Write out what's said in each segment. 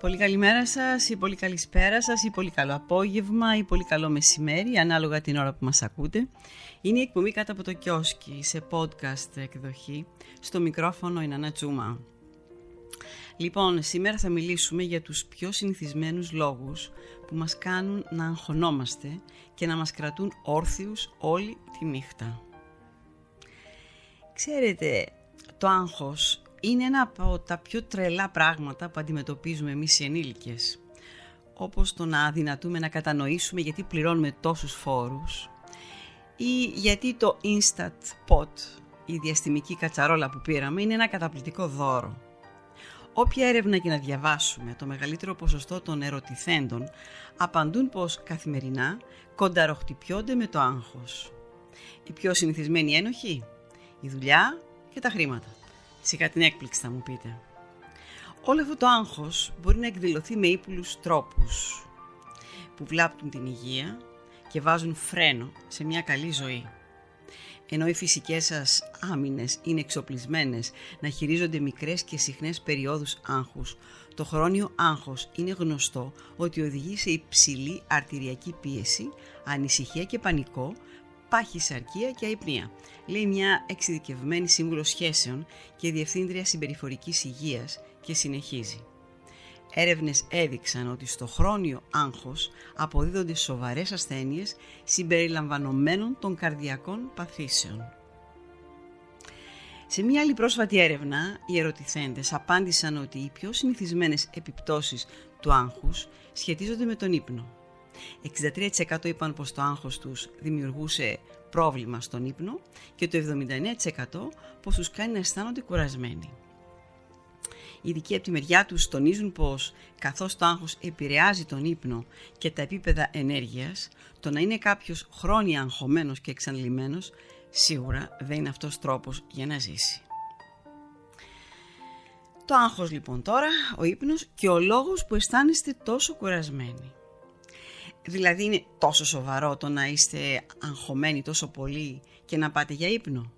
Πολύ καλημέρα σας ή πολύ καλησπέρα σας ή πολύ καλό απόγευμα ή πολύ καλό μεσημέρι ανάλογα την ώρα που μας ακούτε. Είναι η εκπομπή κάτω από το κιόσκι σε podcast εκδοχή. Στο μικρόφωνο η Νανά Τσούμα. Λοιπόν, σήμερα θα μιλήσουμε για τους πιο συνηθισμένους λόγους που μας κάνουν να αγχωνόμαστε και να μας κρατούν όρθιους όλη τη νύχτα. Ξέρετε, το άγχος είναι ένα από τα πιο τρελά πράγματα που αντιμετωπίζουμε εμείς οι ενήλικες. Όπως το να αδυνατούμε να κατανοήσουμε γιατί πληρώνουμε τόσους φόρους ή γιατί το Instant Pot, η διαστημική κατσαρόλα που πήραμε, είναι ένα καταπληκτικό δώρο. Όποια έρευνα και να διαβάσουμε, το μεγαλύτερο ποσοστό των ερωτηθέντων απαντούν πως καθημερινά κονταροχτυπιώνται με το άγχος. Οι πιο συνηθισμένοι ένοχοι, η δουλειά και τα χρήματα. Σιγά την έκπληξη θα μου πείτε. Όλο αυτό το άγχος μπορεί να εκδηλωθεί με ύπουλους τρόπους που βλάπτουν την υγεία και βάζουν φρένο σε μια καλή ζωή. Ενώ οι φυσικές σας άμυνες είναι εξοπλισμένες να χειρίζονται μικρές και συχνές περιόδους άγχους, το χρόνιο άγχος είναι γνωστό ότι οδηγεί σε υψηλή αρτηριακή πίεση, ανησυχία και πανικό, πάχυσαρκία και αϊπνία, λέει μια εξειδικευμένη σύμβουλος σχέσεων και διευθύντρια συμπεριφορικής υγείας και συνεχίζει. Έρευνες έδειξαν ότι στο χρόνιο άγχος αποδίδονται σοβαρές ασθένειες συμπεριλαμβανομένων των καρδιακών παθήσεων. Σε μια άλλη πρόσφατη έρευνα, οι ερωτηθέντες απάντησαν ότι οι πιο συνηθισμένες επιπτώσεις του άγχους σχετίζονται με τον ύπνο. 63% είπαν πως το άγχος τους δημιουργούσε πρόβλημα στον ύπνο και το 79% πως τους κάνει να αισθάνονται κουρασμένοι. Οι ειδικοί από τη μεριά τους τονίζουν πως καθώς το άγχος επηρεάζει τον ύπνο και τα επίπεδα ενέργειας, το να είναι κάποιος χρόνια αγχωμένος και εξαντλημένος σίγουρα δεν είναι αυτός τρόπος για να ζήσει. Το άγχος λοιπόν τώρα, ο ύπνος και ο λόγος που αισθάνεστε τόσο κουρασμένοι. Δηλαδή είναι τόσο σοβαρό το να είστε αγχωμένοι τόσο πολύ και να πάτε για ύπνο.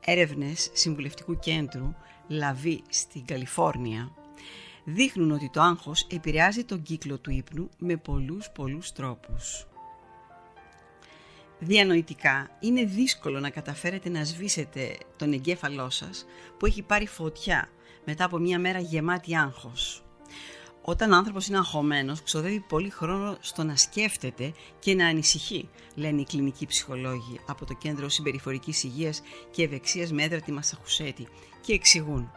Έρευνες Συμβουλευτικού Κέντρου Λαβή στην Καλιφόρνια δείχνουν ότι το άγχος επηρεάζει τον κύκλο του ύπνου με πολλούς πολλούς τρόπους. Διανοητικά είναι δύσκολο να καταφέρετε να σβήσετε τον εγκέφαλό σας που έχει πάρει φωτιά μετά από μια μέρα γεμάτη άγχος. Όταν ο άνθρωπος είναι αγχωμένος, ξοδεύει πολύ χρόνο στο να σκέφτεται και να ανησυχεί, λένε οι κλινικοί ψυχολόγοι από το Κέντρο Συμπεριφορικής Υγείας και Ευεξίας με έδρα τη Μασαχουσέτη και εξηγούν.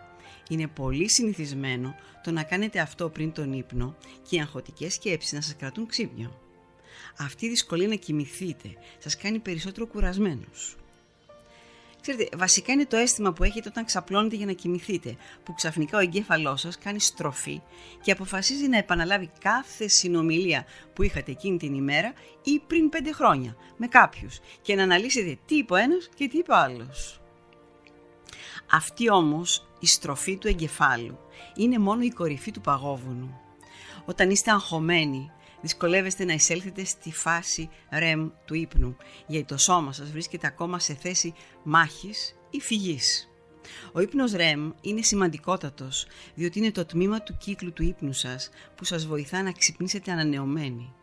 Είναι πολύ συνηθισμένο το να κάνετε αυτό πριν τον ύπνο και οι αγχωτικές σκέψεις να σας κρατούν ξύπνιο. Αυτή η δυσκολία να κοιμηθείτε σας κάνει περισσότερο κουρασμένους. Ξέρετε, βασικά είναι το αίσθημα που έχετε όταν ξαπλώνετε για να κοιμηθείτε, που ξαφνικά ο εγκέφαλός σας κάνει στροφή και αποφασίζει να επαναλάβει κάθε συνομιλία που είχατε εκείνη την ημέρα ή πριν πέντε χρόνια με κάποιους και να αναλύσετε τι είπε ο ένας και τι είπε ο άλλος. Αυτή όμως η στροφή του εγκεφάλου είναι μόνο η κορυφή του παγόβουνου. Όταν είστε αγχωμένοι δυσκολεύεστε να εισέλθετε στη φάση REM του ύπνου, γιατί το σώμα σας βρίσκεται ακόμα σε θέση μάχης ή φυγής. Ο ύπνος REM είναι σημαντικότατος, διότι είναι το τμήμα του κύκλου του ύπνου σας που σας βοηθά να ξυπνήσετε ανανεωμένοι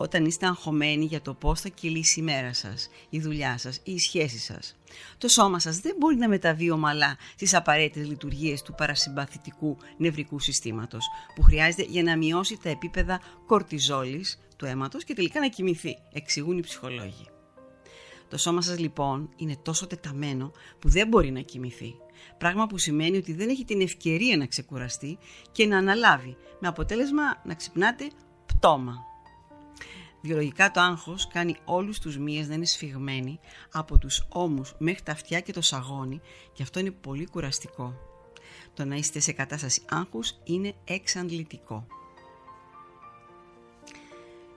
όταν είστε αγχωμένοι για το πώς θα κυλήσει η μέρα σας, η δουλειά σας ή η σχέση σας. Το σώμα σας δεν μπορεί να μεταβεί ομαλά στις απαραίτητες λειτουργίες του παρασυμπαθητικού νευρικού συστήματος που χρειάζεται για να μειώσει τα επίπεδα κορτιζόλης του αίματος και τελικά να κοιμηθεί, εξηγούν οι ψυχολόγοι. Το σώμα σας λοιπόν είναι τόσο τεταμένο που δεν μπορεί να κοιμηθεί. Πράγμα που σημαίνει ότι δεν έχει την ευκαιρία να ξεκουραστεί και να αναλάβει, με αποτέλεσμα να ξυπνάτε πτώμα. Βιολογικά το άγχος κάνει όλους τους μύες να είναι σφιγμένοι από τους ώμους μέχρι τα αυτιά και το σαγόνι και αυτό είναι πολύ κουραστικό. Το να είστε σε κατάσταση άγχους είναι εξαντλητικό.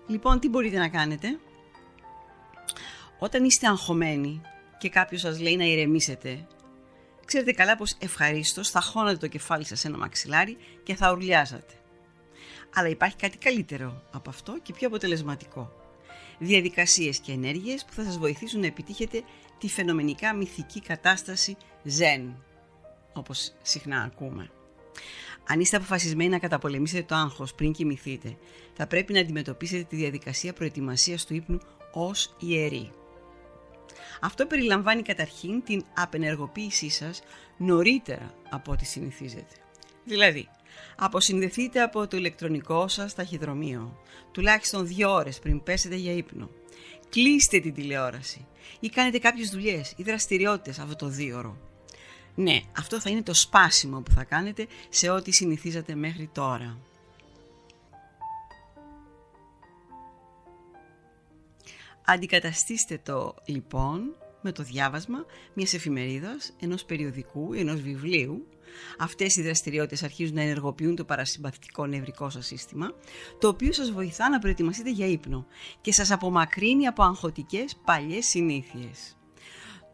Λοιπόν, τι μπορείτε να κάνετε; Όταν είστε αγχωμένοι και κάποιος σας λέει να ηρεμήσετε, ξέρετε καλά πως ευχαρίστως θα χώνατε το κεφάλι σας σε ένα μαξιλάρι και θα ουρλιάζατε. Αλλά υπάρχει κάτι καλύτερο από αυτό και πιο αποτελεσματικό. Διαδικασίες και ενέργειες που θα σας βοηθήσουν να επιτύχετε τη φαινομενικά μυθική κατάσταση Zen, όπως συχνά ακούμε. Αν είστε αποφασισμένοι να καταπολεμήσετε το άγχος πριν κοιμηθείτε, θα πρέπει να αντιμετωπίσετε τη διαδικασία προετοιμασίας του ύπνου ως ιερή. Αυτό περιλαμβάνει καταρχήν την απενεργοποίησή σας νωρίτερα από ό,τι συνηθίζετε. Δηλαδή, αποσυνδεθείτε από το ηλεκτρονικό σας ταχυδρομείο, τουλάχιστον δύο ώρες πριν πέσετε για ύπνο. Κλείστε την τηλεόραση ή κάνετε κάποιες δουλειές ή δραστηριότητες αυτό το δίωρο. Ναι, αυτό θα είναι το σπάσιμο που θα κάνετε σε ό,τι συνηθίζατε μέχρι τώρα. Αντικαταστήστε το λοιπόν με το διάβασμα μιας εφημερίδας, ενός περιοδικού, ενός βιβλίου. Αυτές οι δραστηριότητες αρχίζουν να ενεργοποιούν το παρασυμπαθητικό νευρικό σας σύστημα, το οποίο σας βοηθά να προετοιμαστείτε για ύπνο και σας απομακρύνει από αγχωτικές παλιές συνήθειες.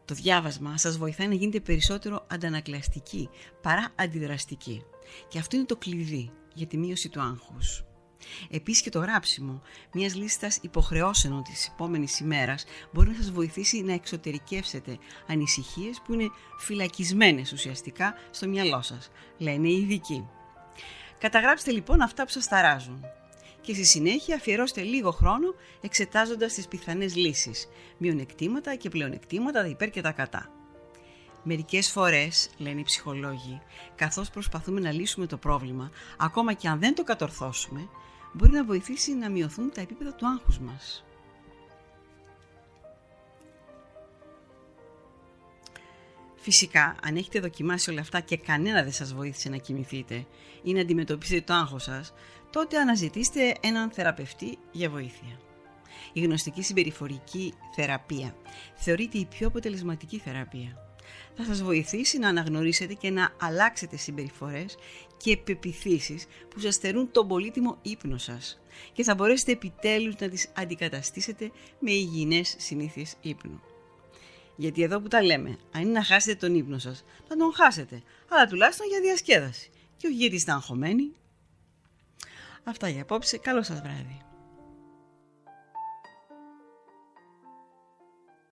Το διάβασμα σας βοηθάει να γίνετε περισσότερο αντανακλαστικοί παρά αντιδραστικοί. Και αυτό είναι το κλειδί για τη μείωση του άγχους. Επίσης και το γράψιμο μιας λίστας υποχρεώσεων της επόμενης ημέρας μπορεί να σας βοηθήσει να εξωτερικεύσετε ανησυχίες που είναι φυλακισμένες ουσιαστικά στο μυαλό σας, λένε οι ειδικοί. Καταγράψτε λοιπόν αυτά που σας ταράζουν και στη συνέχεια αφιερώστε λίγο χρόνο εξετάζοντας τις πιθανές λύσεις, μειονεκτήματα και πλεονεκτήματα, τα υπέρ και τα κατά. Μερικές φορές, λένε οι ψυχολόγοι, καθώς προσπαθούμε να λύσουμε το πρόβλημα, ακόμα και αν δεν το κατορθώσουμε, μπορεί να βοηθήσει να μειωθούν τα επίπεδα του άγχους μας. Φυσικά, αν έχετε δοκιμάσει όλα αυτά και κανένα δεν σας βοήθησε να κοιμηθείτε ή να αντιμετωπίσετε το άγχος σας, τότε αναζητήστε έναν θεραπευτή για βοήθεια. Η γνωστική συμπεριφορική θεραπεία θεωρείται η πιο αποτελεσματική θεραπεία. Θα σας βοηθήσει να αναγνωρίσετε και να αλλάξετε συμπεριφορές και πεπιθήσεις που σας στερούν τον πολύτιμο ύπνο σας και θα μπορέσετε επιτέλους να τις αντικαταστήσετε με υγιεινές συνήθειες ύπνου. Γιατί εδώ που τα λέμε, αν είναι να χάσετε τον ύπνο σας, θα τον χάσετε, αλλά τουλάχιστον για διασκέδαση και όχι γιατί είστε αγχωμένοι. Αυτά για απόψε, καλό σας βράδυ.